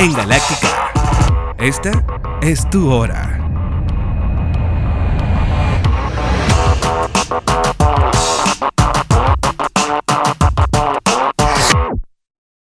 en Galáctica. Esta es tu hora.